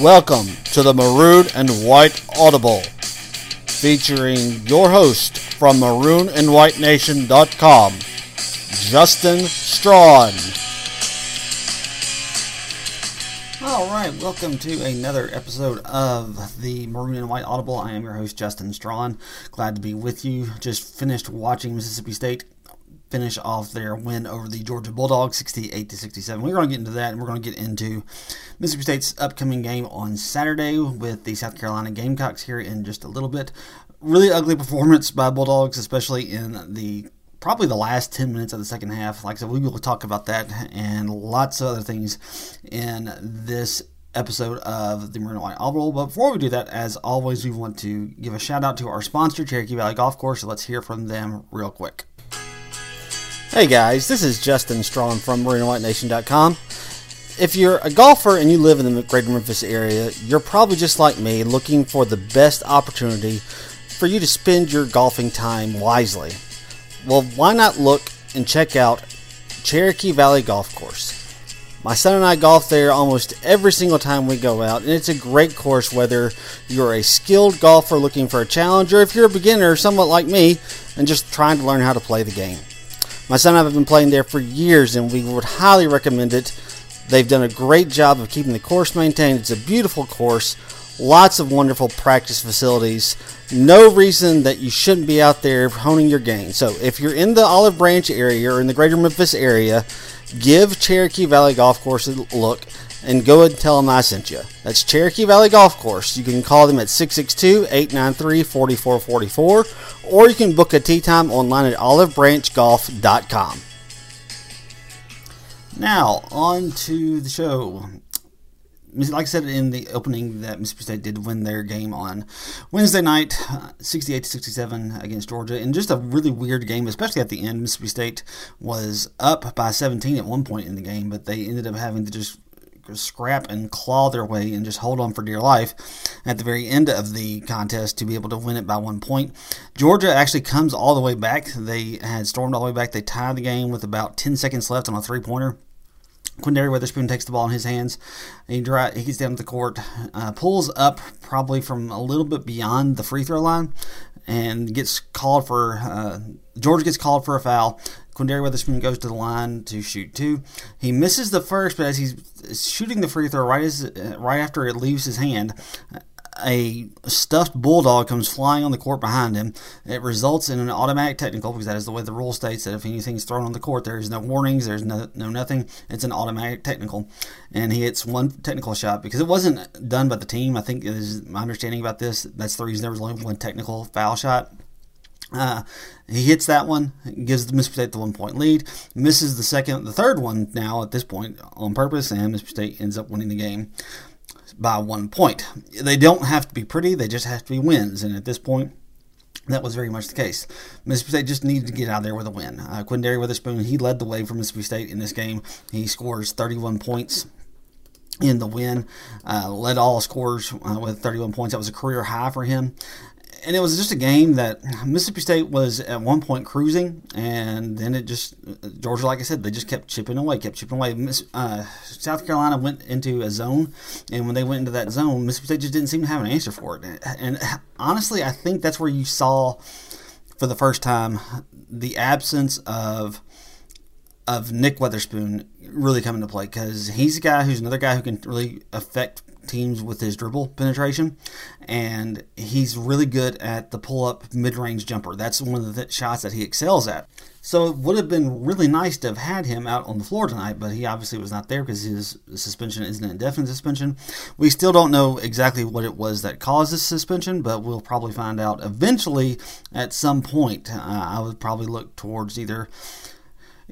Welcome to the Maroon and White Audible, featuring your host from maroonandwhitenation.com, Justin Strawn. All right, welcome to another episode of the Maroon and White Audible. I am your host, Justin Strawn. Glad to be with you. Just finished watching Mississippi State finish off their win over the Georgia Bulldogs, 68 to 67. We're going to get into that, and we're going to get into Mississippi State's upcoming game on Saturday with the South Carolina Gamecocks here in just a little bit. Really ugly performance by Bulldogs, especially in the probably the last 10 minutes of the second half. Like I said, we will talk about that and lots of other things in this episode of the Maroon White Audible. But before we do that, as always, we want to give a shout out to our sponsor, Cherokee Valley Golf Course. So let's hear from them real quick. Hey guys, this is Justin Strawn from MaroonandWhiteNation.com. If you're a golfer and you live in the greater Memphis area, you're probably just like me looking for the best opportunity for you to spend your golfing time wisely. Well, why not look and check out Cherokee Valley Golf Course? My son and I golf there almost every single time we go out, and it's a great course whether you're a skilled golfer looking for a challenge or if you're a beginner, somewhat like me, and just trying to learn how to play the game. My son and I have been playing there for years, and we would highly recommend it. They've done a great job of keeping the course maintained. It's a beautiful course, lots of wonderful practice facilities. No reason that you shouldn't be out there honing your game. So, if you're in the Olive Branch area or in the greater Memphis area, give Cherokee Valley Golf Course a look and go ahead and tell them I sent you. That's Cherokee Valley Golf Course. You can call them at 662 893 4444 or you can book a tee time online at olivebranchgolf.com. Now, on to the show. Like I said in the opening, that Mississippi State did win their game on Wednesday night, uh, 68 to 67 against Georgia, in just a really weird game, especially at the end. Mississippi State was up by 17 at one point in the game, but they ended up having to just scrap and claw their way and just hold on for dear life at the very end of the contest to be able to win it by one point. Georgia actually comes all the way back. They had stormed all the way back. They tied the game with about 10 seconds left on a three pointer. Quinndary Weatherspoon takes the ball in his hands. He, dry, he gets down to the court, uh, pulls up probably from a little bit beyond the free throw line, and gets called for. Uh, George gets called for a foul. Quinndary Weatherspoon goes to the line to shoot two. He misses the first, but as he's shooting the free throw, right as uh, right after it leaves his hand, a stuffed bulldog comes flying on the court behind him. It results in an automatic technical because that is the way the rule states that if anything's thrown on the court, there is no warnings, there's no, no nothing. It's an automatic technical, and he hits one technical shot because it wasn't done by the team. I think is my understanding about this. That's the reason there was only one technical foul shot. Uh, he hits that one, gives the Mississippi State the one point lead, misses the second, the third one now at this point on purpose, and Mississippi State ends up winning the game by one point. They don't have to be pretty, they just have to be wins, and at this point, that was very much the case. Mississippi State just needed to get out there with a win. Uh, Quinndary Weatherspoon, he led the way for Mississippi State in this game. He scores 31 points in the win, uh, led all scorers uh, with 31 points. That was a career high for him and it was just a game that Mississippi State was at one point cruising, and then it just Georgia, like I said, they just kept chipping away, kept chipping away. Uh, South Carolina went into a zone, and when they went into that zone, Mississippi State just didn't seem to have an answer for it. And honestly, I think that's where you saw for the first time the absence of of Nick Weatherspoon really come into play because he's a guy who's another guy who can really affect teams with his dribble penetration, and he's really good at the pull up mid range jumper. That's one of the shots that he excels at. So it would have been really nice to have had him out on the floor tonight, but he obviously was not there because his suspension isn't an indefinite suspension. We still don't know exactly what it was that caused this suspension, but we'll probably find out eventually at some point. Uh, I would probably look towards either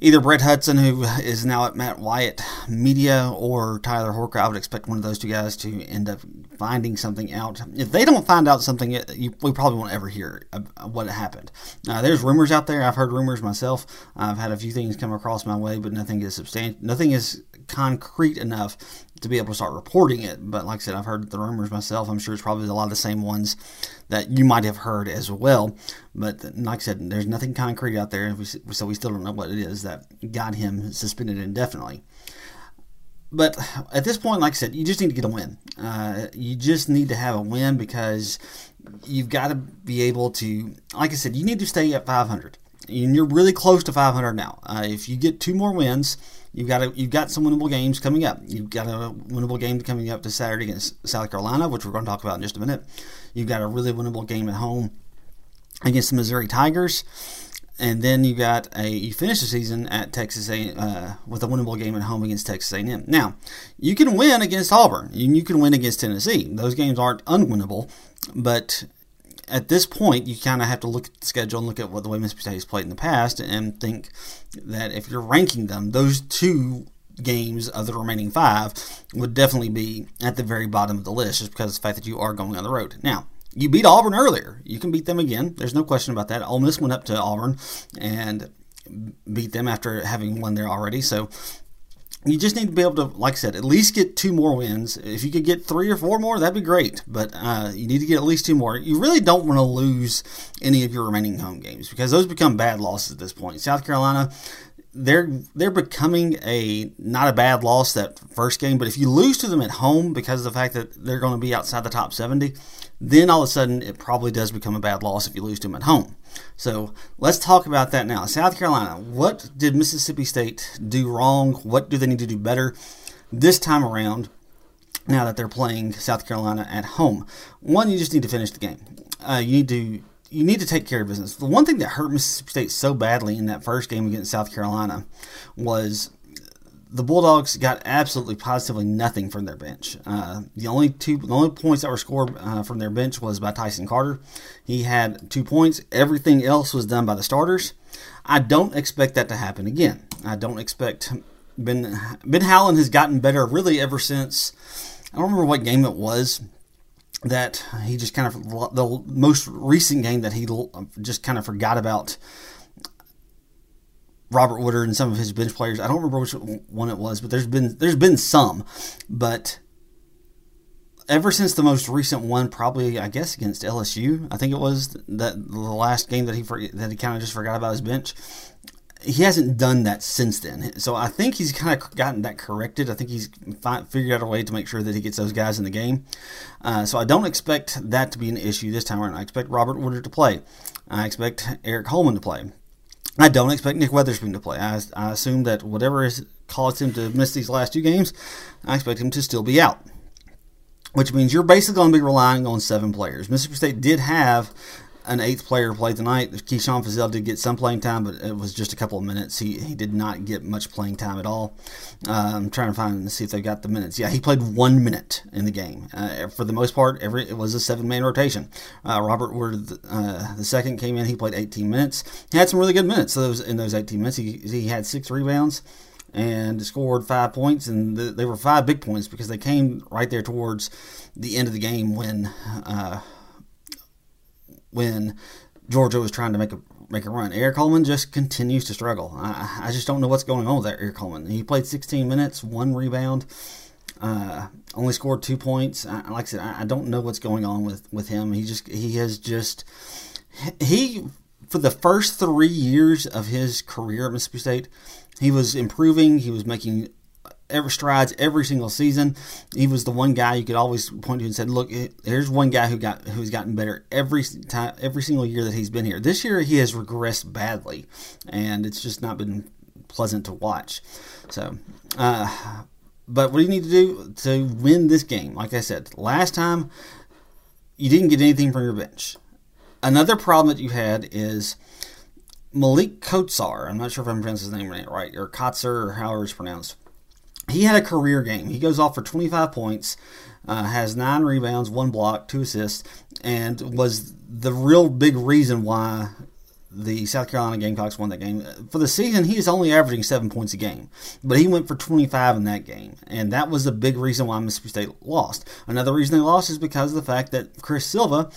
either Brett Hudson, who is now at Matt Wyatt Media, or Tyler Horka. I would expect one of those two guys to end up finding something out. If they don't find out something, you, we probably won't ever hear what happened. Uh, there's rumors out there. I've heard rumors myself. I've had a few things come across my way, but nothing is substantial. Nothing is concrete enough to be able to start reporting it. But like I said, I've heard the rumors myself. I'm sure it's probably a lot of the same ones that you might have heard as well. But like I said, there's nothing concrete out there, so we still don't know what it is that got him suspended indefinitely. But at this point, like I said, you just need to get a win. Uh, you just need to have a win because you've got to be able to, like I said, you need to stay at 500 and you're really close to 500 now. Uh, if you get two more wins, you've got a, you've got some winnable games coming up. You've got a winnable game coming up to Saturday against South Carolina, which we're going to talk about in just a minute. You've got a really winnable game at home against the Missouri Tigers, and then you got a you finish the season at Texas A uh, with a winnable game at home against Texas A&M. Now, you can win against Auburn, and you can win against Tennessee. Those games aren't unwinnable, but at this point, you kind of have to look at the schedule and look at what the way Mississippi State has played in the past and think that if you're ranking them, those two games of the remaining five would definitely be at the very bottom of the list just because of the fact that you are going on the road. Now, you beat Auburn earlier. You can beat them again. There's no question about that. Ole Miss went up to Auburn and beat them after having won there already. So you just need to be able to, like I said, at least get two more wins. If you could get three or four more, that'd be great. But uh, you need to get at least two more. You really don't want to lose any of your remaining home games because those become bad losses at this point. South Carolina, they're they're becoming a not a bad loss that first game, but if you lose to them at home because of the fact that they're going to be outside the top 70, then all of a sudden it probably does become a bad loss if you lose to them at home. So let's talk about that now. South Carolina, what did Mississippi State do wrong? What do they need to do better this time around now that they're playing South Carolina at home? One, you just need to finish the game. Uh, you need to you need to take care of business. The one thing that hurt Mississippi State so badly in that first game against South Carolina was the Bulldogs got absolutely positively nothing from their bench. Uh, the only two, the only points that were scored uh, from their bench was by Tyson Carter. He had two points. Everything else was done by the starters. I don't expect that to happen again. I don't expect Ben Ben Howland has gotten better really ever since. I don't remember what game it was that he just kind of the most recent game that he just kind of forgot about Robert Woodard and some of his bench players. I don't remember which one it was, but there's been there's been some. But ever since the most recent one, probably I guess against LSU, I think it was that the last game that he that he kind of just forgot about his bench. He hasn't done that since then, so I think he's kind of gotten that corrected. I think he's figured out a way to make sure that he gets those guys in the game. Uh, so I don't expect that to be an issue this time around. I expect Robert Woodard to play. I expect Aric Holman to play. I don't expect Nick Weatherspoon to play. I, I assume that whatever has caused him to miss these last two games, I expect him to still be out. Which means you're basically going to be relying on seven players. Mississippi State did have an eighth player play tonight. Keyshawn Feazell did get some playing time, but it was just a couple of minutes. He, he did not get much playing time at all. Uh, I'm trying to find and see if they got the minutes. Yeah, he played one minute in the game. Uh, for the most part, every it was a seven man rotation. Uh, Robert Woodard uh, the second came in. He played 18 minutes. He had some really good minutes. Those in those 18 minutes, he, he had six rebounds and scored five points, and the, they were five big points because they came right there towards the end of the game when uh, when Georgia was trying to make a make a run. Eric Coleman just continues to struggle. I, I just don't know what's going on with that Eric Coleman. He played 16 minutes, one rebound, uh, only scored two points. I, like I said, I, I don't know what's going on with, with him. He just he has just he for the first three years of his career at Mississippi State, he was improving. He was making ever strides every single season. He was the one guy you could always point to and said, "Look, here's one guy who got who's gotten better every time, every single year that he's been here. This year he has regressed badly, and it's just not been pleasant to watch." So, uh, but what do you need to do to win this game? Like I said, last time you didn't get anything from your bench. Another problem that you had is. Malik Kotsar, I'm not sure if I'm pronouncing his name right, or Kotzer, or however it's pronounced he had a career game. He goes off for 25 points, uh, has nine rebounds, one block, two assists, and was the real big reason why the South Carolina Gamecocks won that game. For the season, he is only averaging seven points a game, but he went for 25 in that game, and that was the big reason why Mississippi State lost. Another reason they lost is because of the fact that Chris Silva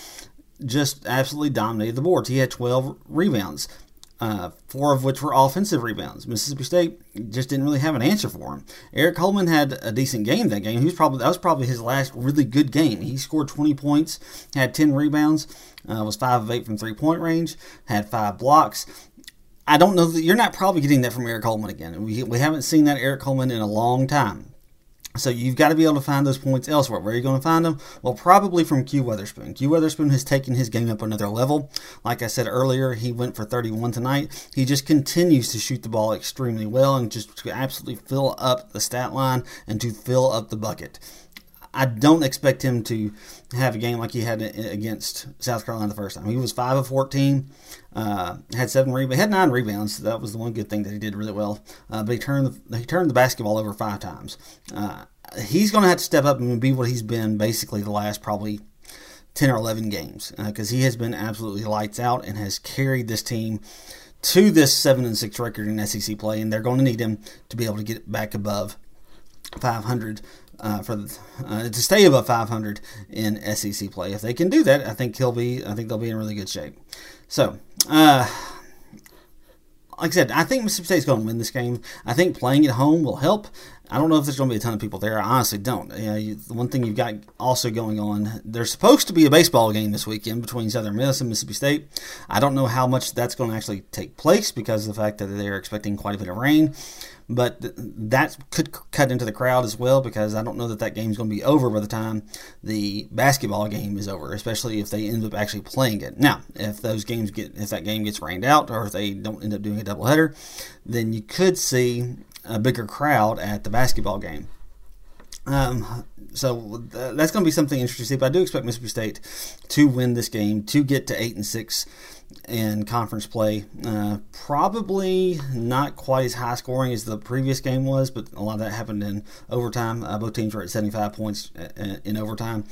just absolutely dominated the boards. He had 12 rebounds. Uh, four of which were offensive rebounds. Mississippi State just didn't really have an answer for him. Eric Coleman had a decent game that game. He was probably that was probably his last really good game. He scored 20 points, had 10 rebounds, uh, was five of eight from three point range, had five blocks. I don't know that you're not probably getting that from Eric Coleman again. We, we haven't seen that Eric Coleman in a long time. So you've got to be able to find those points elsewhere. Where are you going to find them? Well, probably from Q Weatherspoon. Q Weatherspoon has taken his game up another level. Like I said earlier, he went for 31 tonight. He just continues to shoot the ball extremely well and just to absolutely fill up the stat line and to fill up the bucket. I don't expect him to have a game like he had against South Carolina the first time. He was five of fourteen, uh, had seven rebounds, had nine rebounds. So that was the one good thing that he did really well. Uh, but he turned the, he turned the basketball over five times. Uh, he's going to have to step up and be what he's been basically the last probably 10 or 11 games because uh, he has been absolutely lights out and has carried this team to this 7 and 6 record in SEC play and they're going to need him to be able to get back above 500 uh, for uh, to stay above 500 in SEC play. If they can do that, I think he'll be. I think they'll be in really good shape. So, uh, like I said, I think Mississippi State's going to win this game. I think playing at home will help. I don't know if there's going to be a ton of people there. I honestly don't. You know, you, the one thing you've got also going on, there's supposed to be a baseball game this weekend between Southern Miss and Mississippi State. I don't know how much that's going to actually take place because of the fact that they're expecting quite a bit of rain. But that could cut into the crowd as well because I don't know that that game's going to be over by the time the basketball game is over, especially if they end up actually playing it. Now, if those games get, if that game gets rained out or if they don't end up doing a doubleheader, then you could see a bigger crowd at the basketball game. Um, so th- that's going to be something interesting. To see, but I do expect Mississippi State to win this game to get to eight and six in conference play. Uh, probably not quite as high scoring as the previous game was, but a lot of that happened in overtime. Uh, both teams were at 75 points uh, in overtime.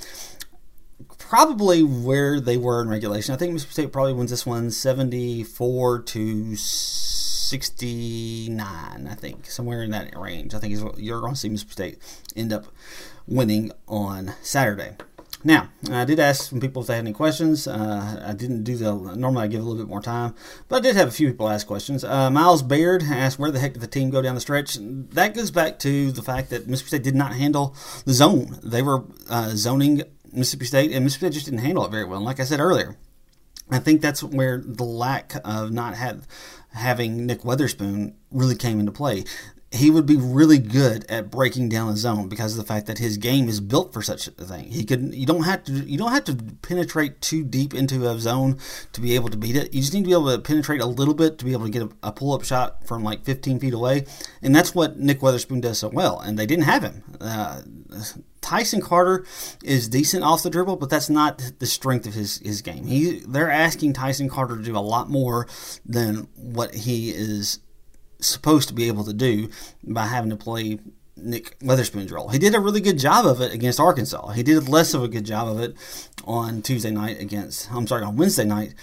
Probably where they were in regulation. I think Mississippi State probably wins this one 74 to 69, I think, somewhere in that range. I think you're going to see Mississippi State end up winning on Saturday. Now, I did ask some people if they had any questions. Uh, I didn't do the normally I give a little bit more time, but I did have a few people ask questions. Uh, Miles Baird asked where the heck did the team go down the stretch. That goes back to the fact that Mississippi State did not handle the zone. They were uh, zoning Mississippi State, and Mississippi State just didn't handle it very well. And like I said earlier, I think that's where the lack of not have, having Nick Weatherspoon really came into play he would be really good at breaking down the zone because of the fact that his game is built for such a thing. He could you don't have to you don't have to penetrate too deep into a zone to be able to beat it. You just need to be able to penetrate a little bit to be able to get a, a pull up shot from like 15 feet away, and that's what Nick Weatherspoon does so well. And they didn't have him. Uh, Tyson Carter is decent off the dribble, but that's not the strength of his, his game. He they're asking Tyson Carter to do a lot more than what he is supposed to be able to do by having to play Nick Weatherspoon's role. He did a really good job of it against Arkansas. He did less of a good job of it on Tuesday night against, I'm sorry, on Wednesday night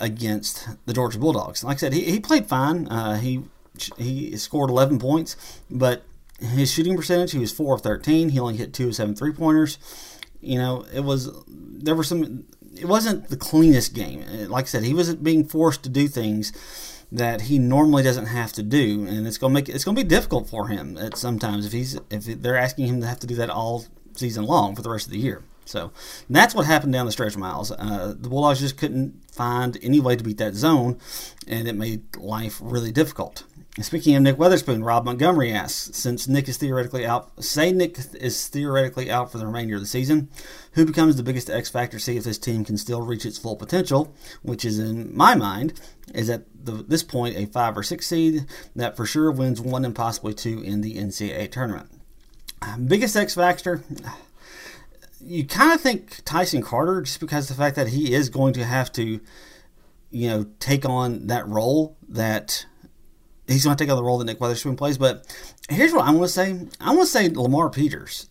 against the Georgia Bulldogs. Like I said, he, he played fine. Uh, he he scored 11 points, but his shooting percentage, he was 4 of 13. He only hit 2 of 7 three pointers. You know, it was, there were some, it wasn't the cleanest game. Like I said, he wasn't being forced to do things that he normally doesn't have to do, and it's gonna make it's gonna be difficult for him at sometimes if he's if they're asking him to have to do that all season long for the rest of the year. So that's what happened down the stretch miles. Uh, the Bulldogs just couldn't find any way to beat that zone, and it made life really difficult. Speaking of Nick Weatherspoon, Rob Montgomery asks, since Nick is theoretically out, say Nick is theoretically out for the remainder of the season, who becomes the biggest X factor? See if this team can still reach its full potential, which is in my mind is at the, this point a five or six seed that for sure wins one and possibly two in the NCAA tournament. Biggest X factor, you kind of think Tyson Carter just because the fact that he is going to have to, you know, take on that role that he's going to take on the role that Nick Weatherspoon plays. But here's what I'm going to say: I'm going to say Lamar Peters.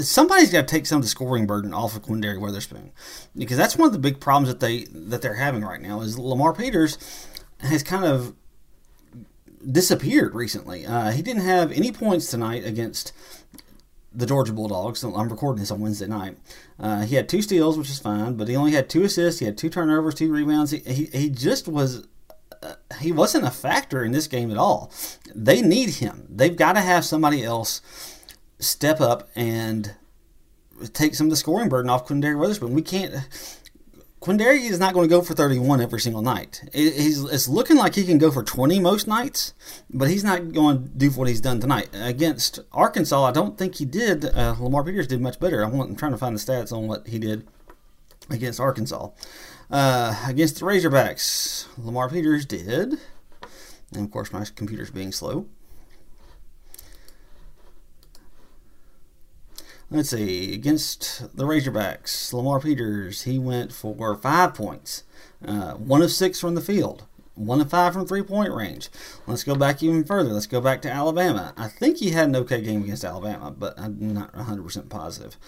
Somebody's got to take some of the scoring burden off of Quinndary Weatherspoon because that's one of the big problems that they that they're having right now. Is Lamar Peters has kind of disappeared recently. Uh, he didn't have any points tonight against the Georgia Bulldogs. I'm recording this on Wednesday night. Uh, he had two steals, which is fine, but he only had two assists. He had two turnovers, two rebounds. He, he, he just was he wasn't a factor in this game at all. They need him. They've got to have somebody else step up and take some of the scoring burden off Quinndary Weatherspoon. We can't. Quinndary is not going to go for 31 every single night. he's, it's looking like he can go for 20 most nights, but he's not going to do what he's done tonight. Against Arkansas, I don't think he did. Uh, Lamar Peters did much better. I'm, I'm, trying to find the stats on what he did against Arkansas. Uh, against the Razorbacks, Lamar Peters did. And of course, my computer's being slow. Let's see. Against the Razorbacks, Lamar Peters, he went for five points. Uh, one of six from the field. One of five from three point range. Let's go back even further. Let's go back to Alabama. I think he had an okay game against Alabama, but I'm not 100% positive.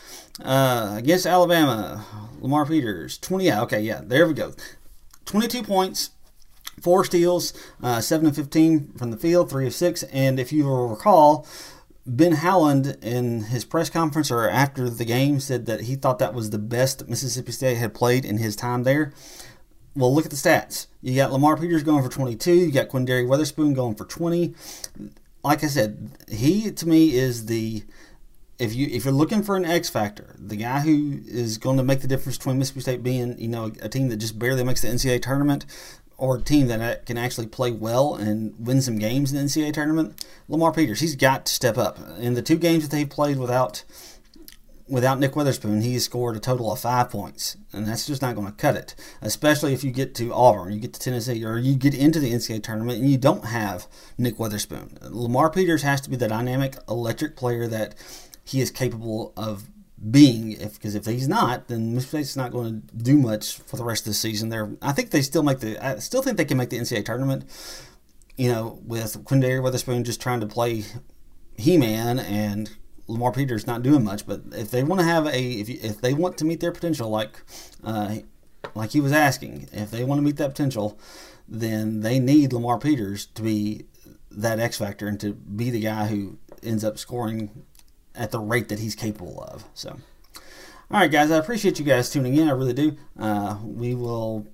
Uh, against Alabama, Lamar Peters, 20. Yeah, okay, yeah, there we go. 22 points, four steals, uh, 7 of 15 from the field, 3 of 6. And if you recall, Ben Howland, in his press conference or after the game, said that he thought that was the best Mississippi State had played in his time there. Well, look at the stats. You got Lamar Peters going for 22. You got Quinndary Weatherspoon going for 20. Like I said, he to me is the if you if you're looking for an X factor, the guy who is going to make the difference between Mississippi State being you know a team that just barely makes the NCAA tournament or a team that can actually play well and win some games in the NCAA tournament, Lamar Peters, he's got to step up. In the two games that he played without without Nick Weatherspoon, he scored a total of five points, and that's just not going to cut it. Especially if you get to Auburn, you get to Tennessee, or you get into the NCAA tournament and you don't have Nick Weatherspoon. Lamar Peters has to be the dynamic, electric player that he is capable of being because if he's not, then Mississippi State's not going to do much for the rest of the season. There, I think they still make the. I still think they can make the NCAA tournament. You know, with Quinndary Weatherspoon just trying to play He-Man and Lamar Peters not doing much. But if they want to have a, if you, if they want to meet their potential, like uh, like he was asking, if they want to meet that potential, then they need Lamar Peters to be that X factor and to be the guy who ends up scoring at the rate that he's capable of. So, all right, guys, I appreciate you guys tuning in. I really do. Uh, we will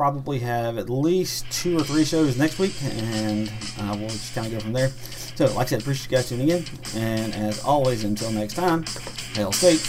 probably have at least two or three shows next week, and uh, we'll just kind of go from there. So, like I said, appreciate you guys tuning in, and as always, until next time, Hail State.